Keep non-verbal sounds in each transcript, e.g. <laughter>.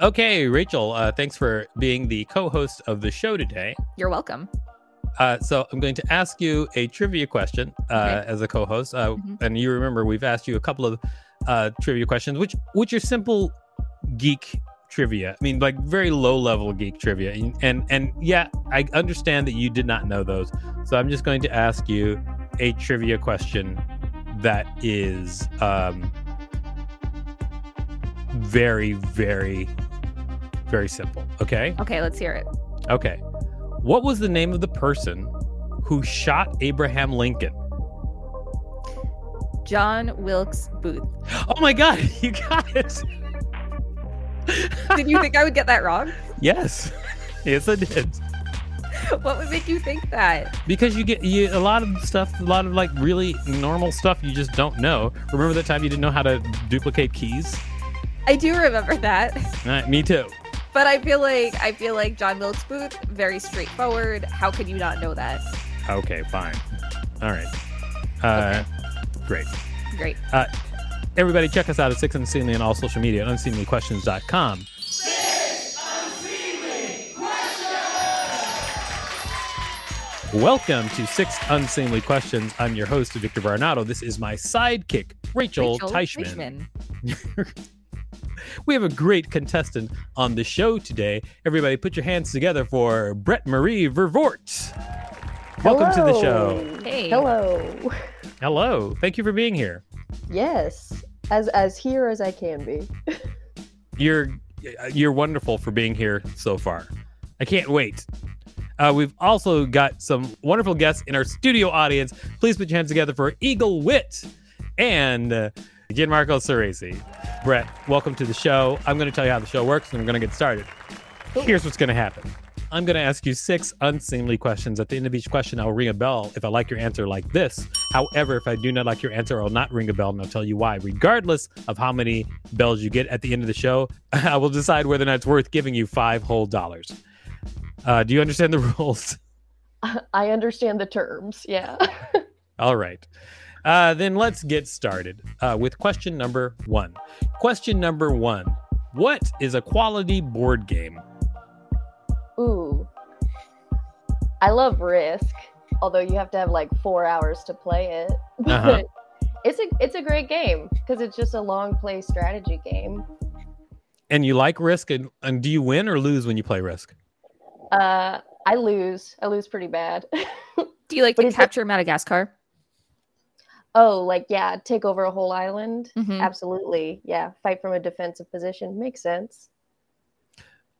Okay, Rachel, uh, thanks for being the co-host of the show today. You're welcome. Uh, so I'm going to ask you a trivia question uh, Okay. as a co-host, uh, and you remember we've asked you a couple of uh, trivia questions, which which are simple geek trivia. I mean, like very low level geek trivia, and, and and yeah, I understand that you did not know those, so I'm just going to ask you a trivia question that is um, very very very simple. Okay. Okay, let's hear it. Okay. What was the name of the person who shot Abraham Lincoln? John Wilkes Booth. Oh my God, <laughs> you got it. Did you think I would get that wrong? Yes. Yes, I did. What would make you think that? Because you get you, a lot of stuff, a lot of like really normal stuff you just don't know. Remember the time you didn't know how to duplicate keys? I do remember that. Right, me too. But I feel like I feel like John Wilkes Booth, very straightforward. How could you not know that? Okay, fine. All right. Uh, Great. Great. Uh, everybody, check us out at Six Unseemly on all social media at unseemlyquestions.com. Welcome to Six Unseemly Questions. I'm your host, Victor Varnado. This is my sidekick, Rachel, Rachel Teichman. Teichman. <laughs> We have a great contestant on the show today. Everybody, put your hands together for Brett Marie Vervort. Welcome to the show. Hey. Hello. Hello. Thank you for being here. Yes, as as here as I can be. You're you're wonderful for being here so far. I can't wait. Uh, we've also got some wonderful guests in our studio audience. Please put your hands together for Eagle Wit and uh, Gianmarco Ceresi. Brett, welcome to the show. I'm going to tell you how the show works and I'm going to get started. Here's what's going to happen. I'm going to ask you six unseemly questions. At the end of each question, I'll ring a bell if I like your answer like this. However, if I do not like your answer, I'll not ring a bell and I'll tell you why. Regardless of how many bells you get at the end of the show, <laughs> I will decide whether or not it's worth giving you five whole dollars. Uh, do you understand the <laughs> rules? I understand the terms. Yeah. All right. Uh, then let's get started uh, with question number one. Question number one What is a quality board game? Ooh. I love Risk, although you have to have like four hours to play it. <laughs> But Uh-huh. it's a it's a great game because it's just a long play strategy game. And you like Risk? And, and do you win or lose when you play Risk? Uh, I lose. I lose pretty bad. <laughs> Do you like But to is it- capture Madagascar? Oh, like yeah, take over a whole island. Mhm. Absolutely. Yeah, fight from a defensive position makes sense.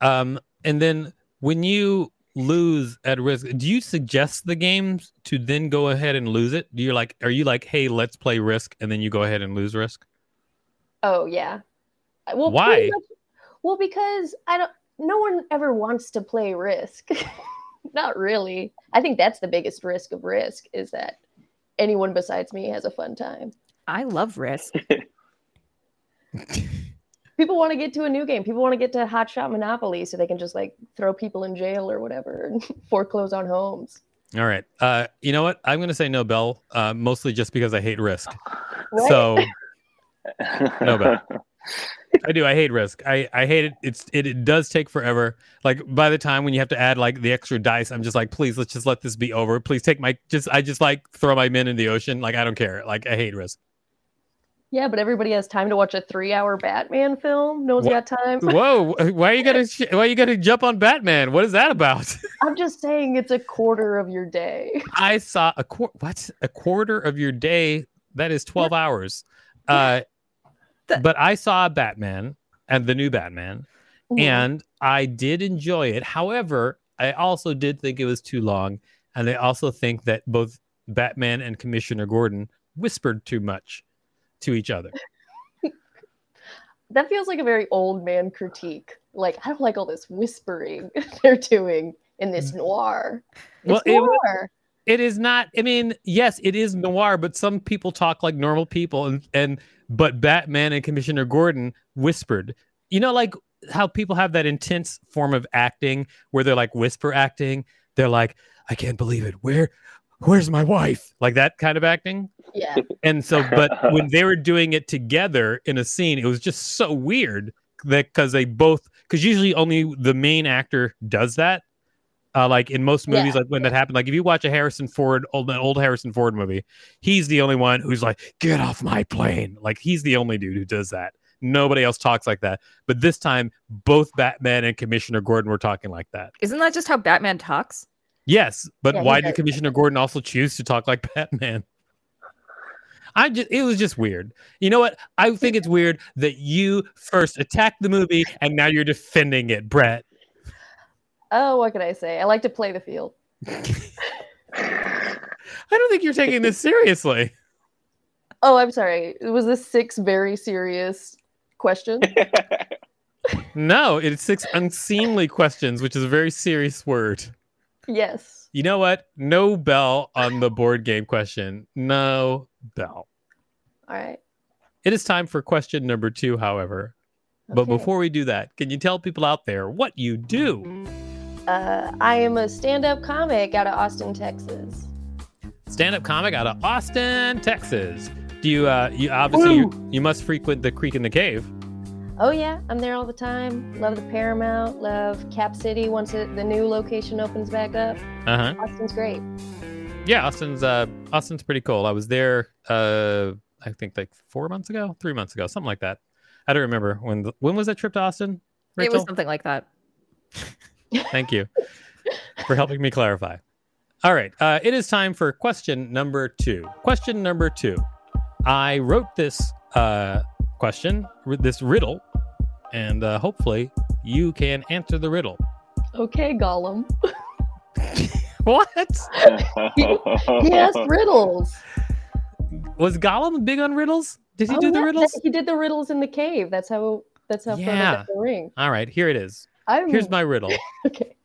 Um, and then when you lose at Risk, do you suggest the games to then go ahead and lose it? Do you like, are you like, hey, let's play Risk, and then you go ahead and lose Risk? Oh yeah. Well, Why? much- well, because I don't. No one ever wants to play Risk. <laughs> Not really. I think that's the biggest risk of Risk is that anyone besides me has a fun time. I love Risk. <laughs> People want to get to a new game. People want to get to Hot Shot Monopoly so they can just like throw people in jail or whatever and <laughs> foreclose on homes. All right. Uh, you know what? I'm going to say no, Bell, uh, mostly just because I hate Risk. Right? So <laughs> no bell. I do. I hate Risk. I, I hate it. It's it, it does take forever. Like by the time when you have to add like the extra dice, I'm just like, please let's just let this be over. Please take my just I just like throw my men in the ocean. Like I don't care. Like I hate Risk. Yeah, but everybody has time to watch a three-hour Batman film. No one's What? got time. <laughs> Whoa! Why are you gonna sh- why are you gonna jump on Batman? What is that about? <laughs> I'm just saying it's a quarter of your day. I saw a quarter. What's a quarter of your day? That is twelve hours. Uh, That- but I saw Batman and the new Batman, Mhm. and I did enjoy it. However, I also did think it was too long, and I also think that both Batman and Commissioner Gordon whispered too much. to each other. <laughs> That feels like a very old man critique. Like, I don't like all this whispering <laughs> they're doing in this noir. It's Well, it noir. It is not. I mean, yes, it is noir, but some people talk like normal people, and and but Batman and Commissioner Gordon whispered. You know, like how people have that intense form of acting where they're like whisper acting. They're like, I can't believe it. Where, where's my wife? Like that kind of acting. yeah. <laughs> And so, but when they were doing it together in a scene, it was just so weird that because they both, because usually only the main actor does that. Uh, like in most movies, Yeah, like when that happened, like if you watch a Harrison Ford, old an old Harrison Ford movie, he's the only one who's like, "Get off my plane!" Like he's the only dude who does that. Nobody else talks like that. But this time, both Batman and Commissioner Gordon were talking like that. Isn't that just how Batman talks? Yes, but Yeah, why did Commissioner Gordon also choose to talk like <laughs> Batman? I just it was just weird. You know what? I think it's weird that you first attacked the movie and now you're defending it, Brett. Oh, what can I say? I like to play the field. I don't think you're taking this seriously. Oh, I'm sorry. It Was this six very serious questions? <laughs> No, it's six unseemly questions, which is a very serious word. yes. You know what? No bell on the board game question. No bell. All right. It is time for question number two, however. But before we do that, can you tell people out there what you do? Uh, I am a stand-up comic out of Austin, Texas. Stand-up comic out of Austin, Texas. Do you? Uh, you obviously you, you must frequent the Creek and the Cave. Oh yeah, I'm there all the time. Love the Paramount. Love Cap City once it, the new location opens back up. Uh huh. Austin's great. Yeah, Austin's uh, Austin's pretty cool. I was there. Uh, I think like four months ago, three months ago, something like that. I don't remember when. The, when was that trip to Austin? It was something like that. <laughs> Thank you for helping me clarify. All right. Uh, it is time for question number two. Question number two. I wrote this uh, question, this riddle, and uh, hopefully you can answer the riddle. Okay, Gollum. <laughs> What? He asked riddles. Was Gollum big on riddles? Did he Oh, do the yeah, riddles? He did the riddles in the cave. That's how. That's how. Yeah. the ring. All right. Here it is. I'm, Here's my riddle. <laughs> Okay.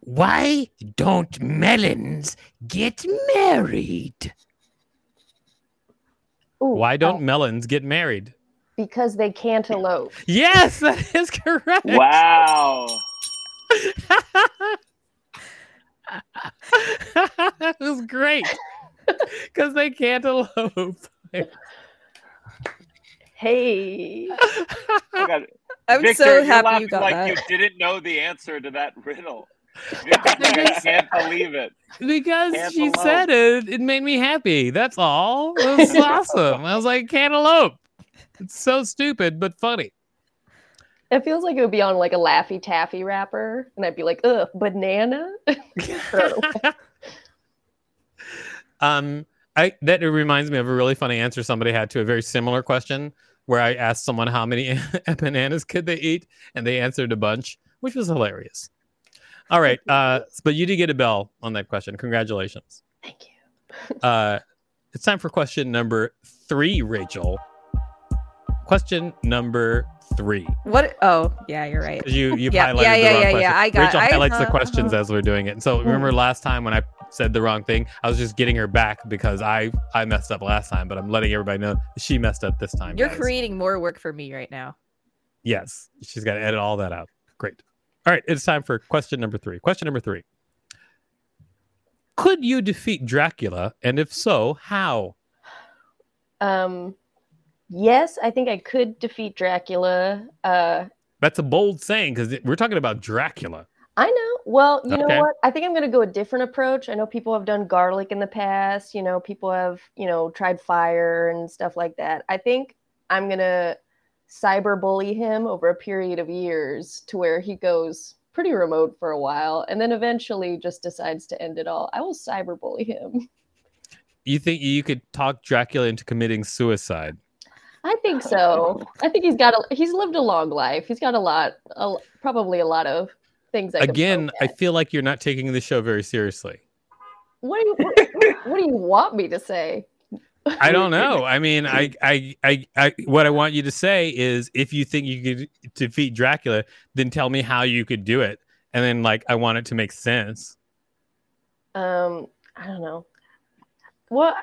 Why don't melons get married? Ooh, Why don't uh, melons get married? because they can't elope. Yes, that is correct. wow. <laughs> that was great because they cantaloupe. <laughs> Hey. Oh. <laughs> I'm Victor, so you're happy laughing you got like that. you didn't know the answer to that riddle. <laughs> Victor, I can't believe it. Because she said it, it made me happy. That's all. It was <laughs> awesome. I was like, cantaloupe. It's so stupid, but funny. It feels like it would be on like a Laffy Taffy wrapper, and I'd be like, ugh, banana. um, I that reminds me of a really funny answer somebody had to a very similar question where I asked someone how many <laughs> bananas could they eat, and they answered a bunch, which was hilarious. All right, uh, but you did get a bell on that question. Congratulations. Thank you. <laughs> Uh, it's time for question number three, Rachel. Question number three. What? Oh, yeah, you're right. You you Yeah, highlighted yeah, the yeah, wrong yeah, question. yeah. I got- Rachel I- highlights the uh, questions as we're doing it. And so remember last time when I said the wrong thing, I was just getting her back because I I messed up last time, but I'm letting everybody know she messed up this time. You're guys. creating more work for me right now. Yes, she's got to edit all that out. Great. All right, it's time for question number three. Question number three. Could you defeat Dracula, and if so, how? Um, yes, I think I could defeat Dracula. Uh, That's a bold saying because we're talking about Dracula. I know. Well, you Okay. know what? I think I'm going to go a different approach. I know people have done garlic in the past. You know, people have, you know, tried fire and stuff like that. I think I'm going to cyberbully him over a period of years to where he goes pretty remote for a while and then eventually just decides to end it all. I will cyberbully him. You think you could talk Dracula into committing suicide? I think <laughs> so. I think he's got a he's lived a long life. He's got a lot, a, probably a lot of things. I Again, I feel like you're not taking the show very seriously. what do you what, what do you want me to say? I don't <laughs> know. I mean, I, I, I, I, what I want you to say is, if you think you could defeat Dracula, then tell me how you could do it, and then like I want it to make sense. Um, I don't know. What?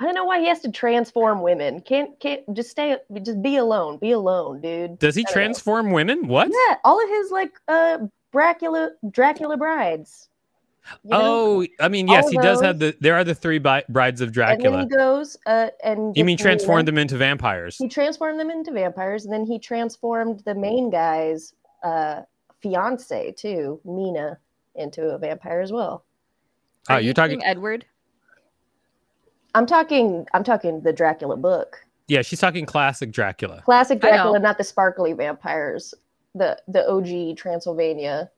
I don't know why he has to transform women. Can't can't just stay just be alone. Be alone, dude. Does he I don't know. transform women? What? Yeah, all of his like uh Dracula Dracula brides. You know? Oh, I mean, yes, All he does have the. There are the three bi- brides of Dracula. and then Dracula. he goes uh and You mean gets transform them into vampires? He transformed them into vampires, and then he transformed the main guy's uh fiance too, Mina, into a vampire as well. Oh, Are you're you talking. Edward. I'm talking I'm talking the Dracula book. Yeah, she's talking classic Dracula. Classic Dracula, not the sparkly vampires. The the OG Transylvania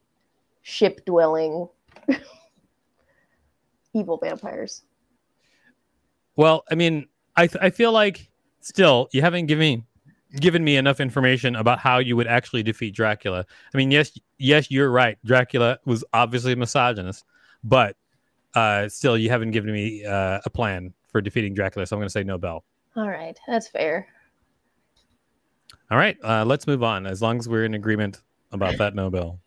ship dwelling <laughs> evil vampires. Well, I mean, I th- I feel like still you haven't given given me enough information about how you would actually defeat Dracula. I mean, yes, yes, you're right. Dracula was obviously a misogynist, but uh, still, you haven't given me uh, a plan for defeating Dracula. So I'm going to say no bell. All right, that's fair. All right, uh, let's move on. As long as we're in agreement about that Nobel.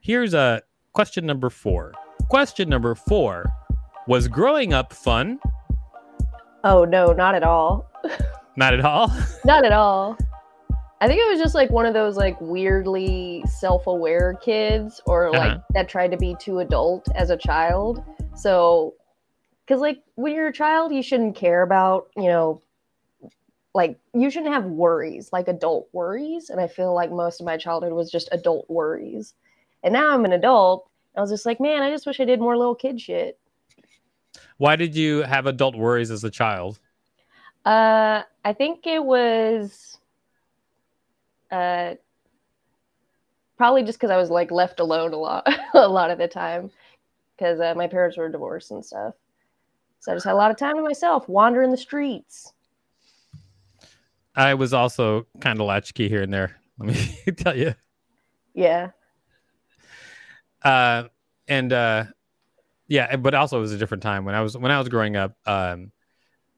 Here's a question number four. Question number four was growing up fun? Oh no, not at all. <laughs> Not at all. Not at all. I think it was just like one of those like weirdly self-aware kids or like Uh-huh. that tried to be too adult as a child. So cuz like when you're a child you shouldn't care about, you know, like you shouldn't have worries, like adult worries, and I feel like most of my childhood was just adult worries. And now I'm an adult, I was just like, man, I just wish I did more little kid shit. Why did you have adult worries as a child? Uh, I think it was uh, probably just because I was like left alone a lot, <laughs> a lot of the time, because uh, my parents were divorced and stuff. So I just had a lot of time to myself, wandering the streets. I was also kind of latchkey here and there. <laughs> Let me tell you. Yeah, Uh, and uh, yeah, but also it was a different time when I was when I was growing up. Um,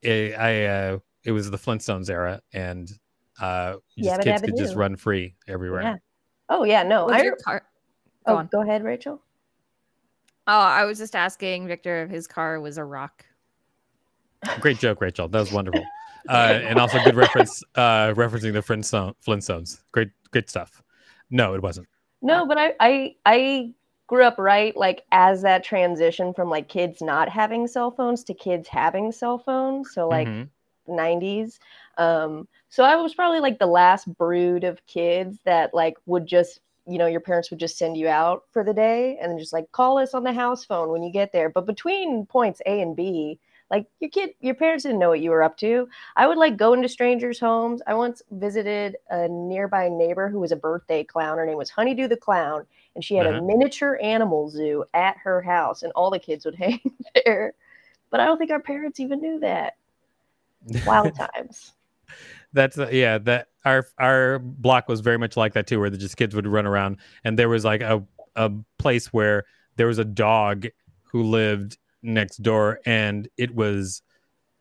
it, I uh, it was the Flintstones era, and uh, just Yabba kids dabba could just run free everywhere. yeah. Oh yeah, no. Was I, your car? Go oh, on. go ahead, Rachel. Oh, I was just asking Victor if his car was a rock. Great joke, Rachel. That was wonderful. Uh, and also good reference, uh, referencing the Flintstone, Flintstones. Great, great stuff. No, it wasn't. No, but I, I, I grew up right like as that transition from like kids not having cell phones to kids having cell phones. So like Mhm. 90s. Um, so I was probably like the last brood of kids that like would just, you know, your parents would just send you out for the day and then just like call us on the house phone when you get there. But between points A and B, like your kid, your parents didn't know what you were up to. I would like go into strangers' homes. I once visited a nearby neighbor who was a birthday clown. Her name was Honeydew the Clown, and she had a miniature animal zoo at her house, and all the kids would <laughs> hang there. But I don't think our parents even knew that. Wild <laughs> times. That's uh, yeah. That our our block was very much like that too, where the just kids would run around, and there was like a a place where there was a dog who lived next door, and it was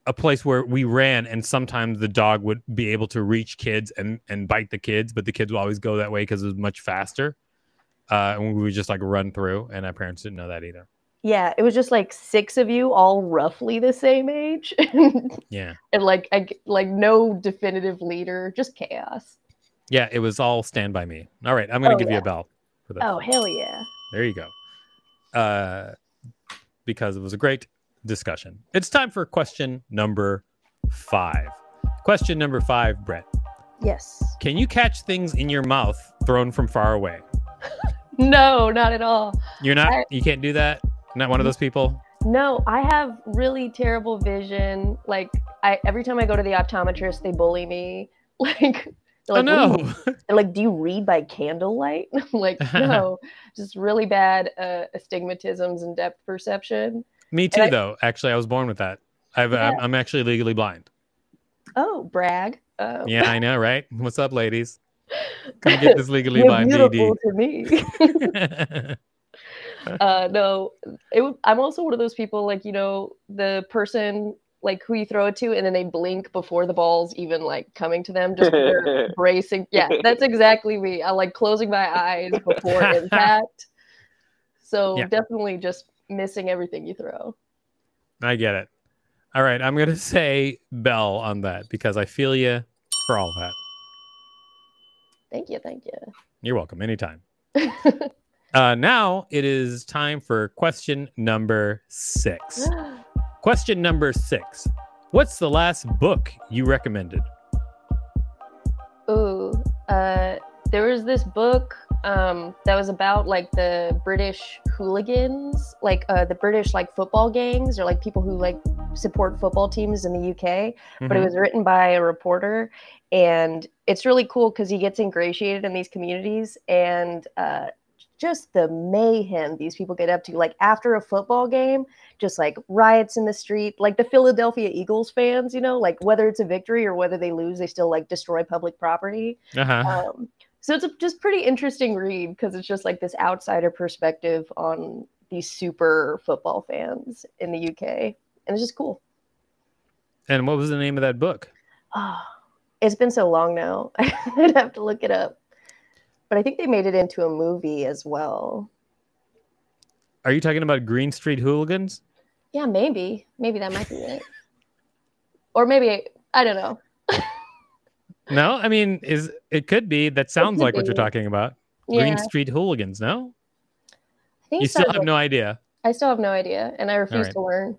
a place where we ran, and sometimes the dog would be able to reach kids and and bite the kids, but the kids would always go that way because it was much faster. Uh, and we would just like run through, and our parents didn't know that either. Yeah, it was just like six of you, all roughly the same age, <laughs> yeah and like I, like no definitive leader, just chaos. yeah. It was all stand by me. All right, I'm gonna Oh, give you a bell for that. Oh hell yeah! There you go. Uh, because it was a great discussion. It's time for question number five. Question number five, Brett. Yes. Can you catch things in your mouth thrown from far away? <laughs> No, not at all. You're not. I- you can't do that. Not one of those people. No, I have really terrible vision. Like I every time I go to the optometrist, they bully me. <laughs> Like, they're oh like, no. Do you- they're like, do you read by candlelight? I'm <laughs> like, <laughs> no, just really bad uh, astigmatisms and depth perception. Me too, I- though. Actually, I was born with that. I've, I'm, Yeah. I'm actually legally blind. Oh, brag. Um, Yeah, I know, right? <laughs> What's up, ladies? Come get this legally blind beautiful DD. to me. uh, no, it, I'm also one of those people like you know the person like who you throw it to, and then they blink before the ball's even like coming to them, just <laughs> bracing. Yeah, that's exactly me. I like closing my eyes before <laughs> impact. So Yeah. definitely just missing everything you throw. I get it. All right, I'm gonna say Bell on that because I feel you for all that. Thank you, thank you. You're welcome. Anytime. <laughs> Uh, now it is time for question number six. <gasps> Question number six. What's the last book you recommended? Ooh, uh, there was this book um, that was about like the British hooligans, like uh, the British like football gangs or like people who like support football teams in the UK. But it Mhm. was written by a reporter, and it's really cool because he gets ingratiated in these communities and uh, just the mayhem these people get up to. Like after a football game, just like riots in the street, like the Philadelphia Eagles fans, you know, like whether it's a victory or whether they lose, they still like destroy public property. uh-huh. Um, so it's a just pretty interesting read because it's just like this outsider perspective on these super football fans in the UK, and it's just cool. and what was the name of that book? Oh, it's been so long now. <laughs> I'd have to look it up. But I think they made it into a movie as well. Are you talking about Green Street Hooligans? Yeah, maybe. Maybe that might be it. Or maybe I don't know. <laughs> No, I mean, is it could be. That sounds like what you're talking about. Yeah, Green Street Hooligans. No, I think you still have no idea. I still have no idea, and I refuse right. to learn.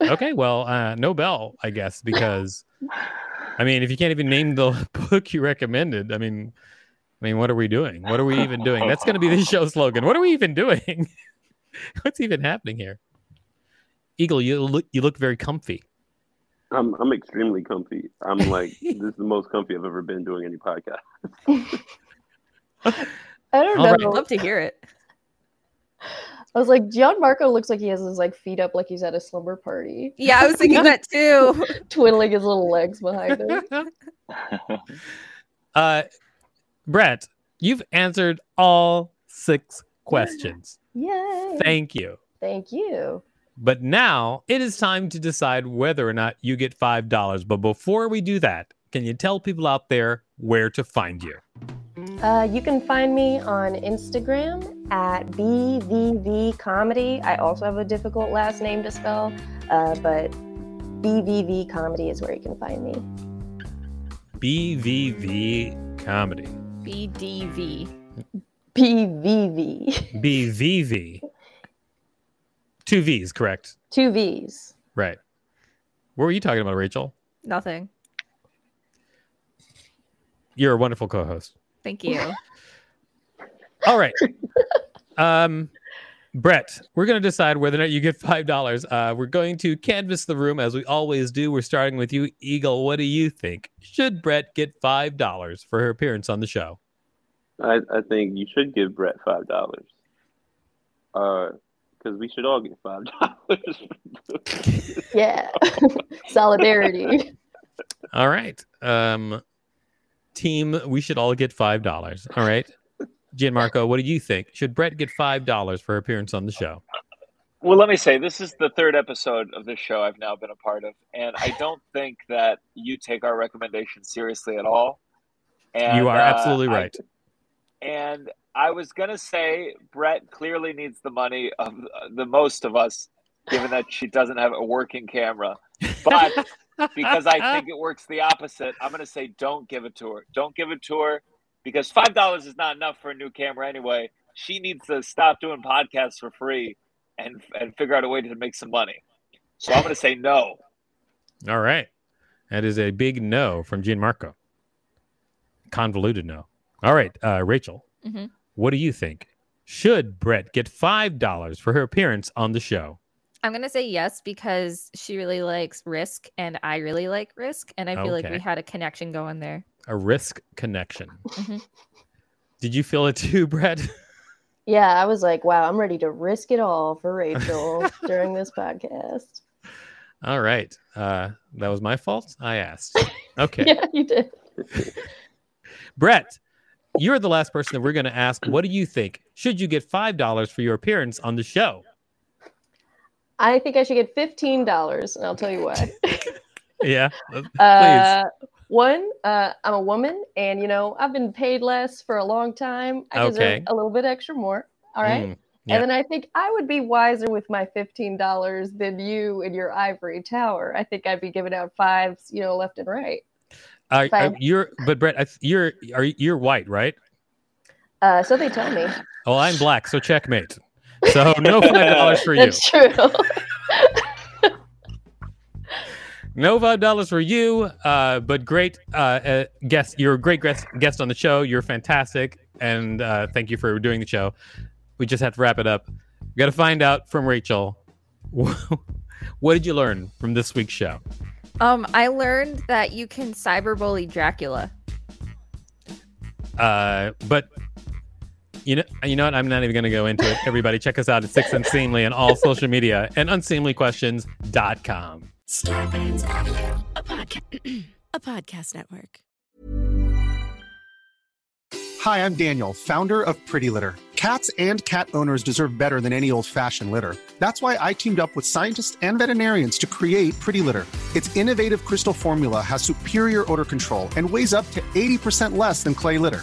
Okay, well, uh, no bell, I guess, because <laughs> I mean, if you can't even name the <laughs> book you recommended, I mean, I mean, what are we doing? What are we even doing? That's going to be the <laughs> show slogan. What are we even doing? <laughs> What's even happening here? Eagle, you look you look very comfy. I'm I'm extremely comfy. I'm like <laughs> this is the most comfy I've ever been doing any podcast. I don't All know. right. I'd love to hear it. I was like, Gianmarco looks like he has his like feet up like he's at a slumber party, Yeah, I was thinking that too. twiddling his little legs behind him. uh, Brett, you've answered all six questions. Yay! Thank you. Thank you. But now it is time to decide whether or not you get $5. But before we do that, can you tell people out there where to find you? Uh, you can find me on Instagram at BVV Comedy. I also have a difficult last name to spell, uh, but BVV Comedy is where you can find me. BVV Comedy. BDV. BVV. BVV. Two V's, correct? Two V's. Right. What were you talking about, Rachel? Nothing. You're a wonderful co host. Thank you. All right. um, Brett, we're going to decide whether or not you get five dollars. Uh, we're going to canvass the room as we always do. We're starting with you, Eagle. What do you think? Should Brett get five dollars for her appearance on the show? I, I think you should give Brett five dollars. Uh, because we should all get five dollars. <laughs> Yeah. <laughs> Solidarity. All right. Um, team, we should all get five dollars. All right. Gianmarco, what do you think? Should Brett get five dollars for her appearance on the show? Well, let me say this is the third episode of this show I've now been a part of, and I don't <laughs> think that you take our recommendation seriously at all. And, you are uh, absolutely I- right. and I was gonna say Brett clearly needs the money of the most of us, given that she doesn't have a working camera. But <laughs> because I think it works the opposite, I'm gonna say don't give it to her. Don't give it to her because five dollars is not enough for a new camera anyway. She needs to stop doing podcasts for free and and figure out a way to make some money. So I'm gonna say no. All right. That is a big no from Gianmarco. Convoluted no. All right, uh, Rachel, Mhm. what do you think? Should Brett get $5 for her appearance on the show? I'm gonna say yes because she really likes Risk and I really like Risk, and I feel like Okay. we had a connection going there. A risk connection. Mhm. Did you feel it too, <laughs> Brett? Yeah, I was like, wow, I'm ready to risk it all for Rachel <laughs> during this podcast. All right. Uh, that was my fault. I asked. <laughs> Okay. Yeah, you did. Brett, you're the last person that we're going to ask. What do you think? Should you get five dollars for your appearance on the show? I think I should get fifteen dollars, and I'll tell you why. <laughs> Yeah, please. Uh, one, uh, I'm a woman, and you know I've been paid less for a long time. I deserve Okay. a little bit extra more. All right. Mm, yeah. And then I think I would be wiser with my fifteen dollars than you in your ivory tower. I think I'd be giving out fives, you know, left and right. Are fine. you're, but Brett, I, you're are you're white, right? Uh, so they tell me. Oh, I'm black, so checkmate. So no <laughs> five dollars for you. That's true. <laughs> No five dollars for you. Uh, but great uh, uh, guest. You're a great guest guest on the show. You're fantastic, and uh, thank you for doing the show. We just have to wrap it up. We got to find out from Rachel. <laughs> what did you learn from this week's show? Um, I learned that you can cyberbully Dracula. Uh, but you know, you know what? I'm not even going to go into it. Everybody, check us out at Six Unseemly on all social media and unseemlyquestions.com. Starburns Audio, a, podca- <clears throat> a podcast network. Hi, I'm Daniel, founder of Pretty Litter. Cats and cat owners deserve better than any old fashioned litter. That's why I teamed up with scientists and veterinarians to create Pretty Litter. Its innovative crystal formula has superior odor control and weighs up to 80% less than clay litter.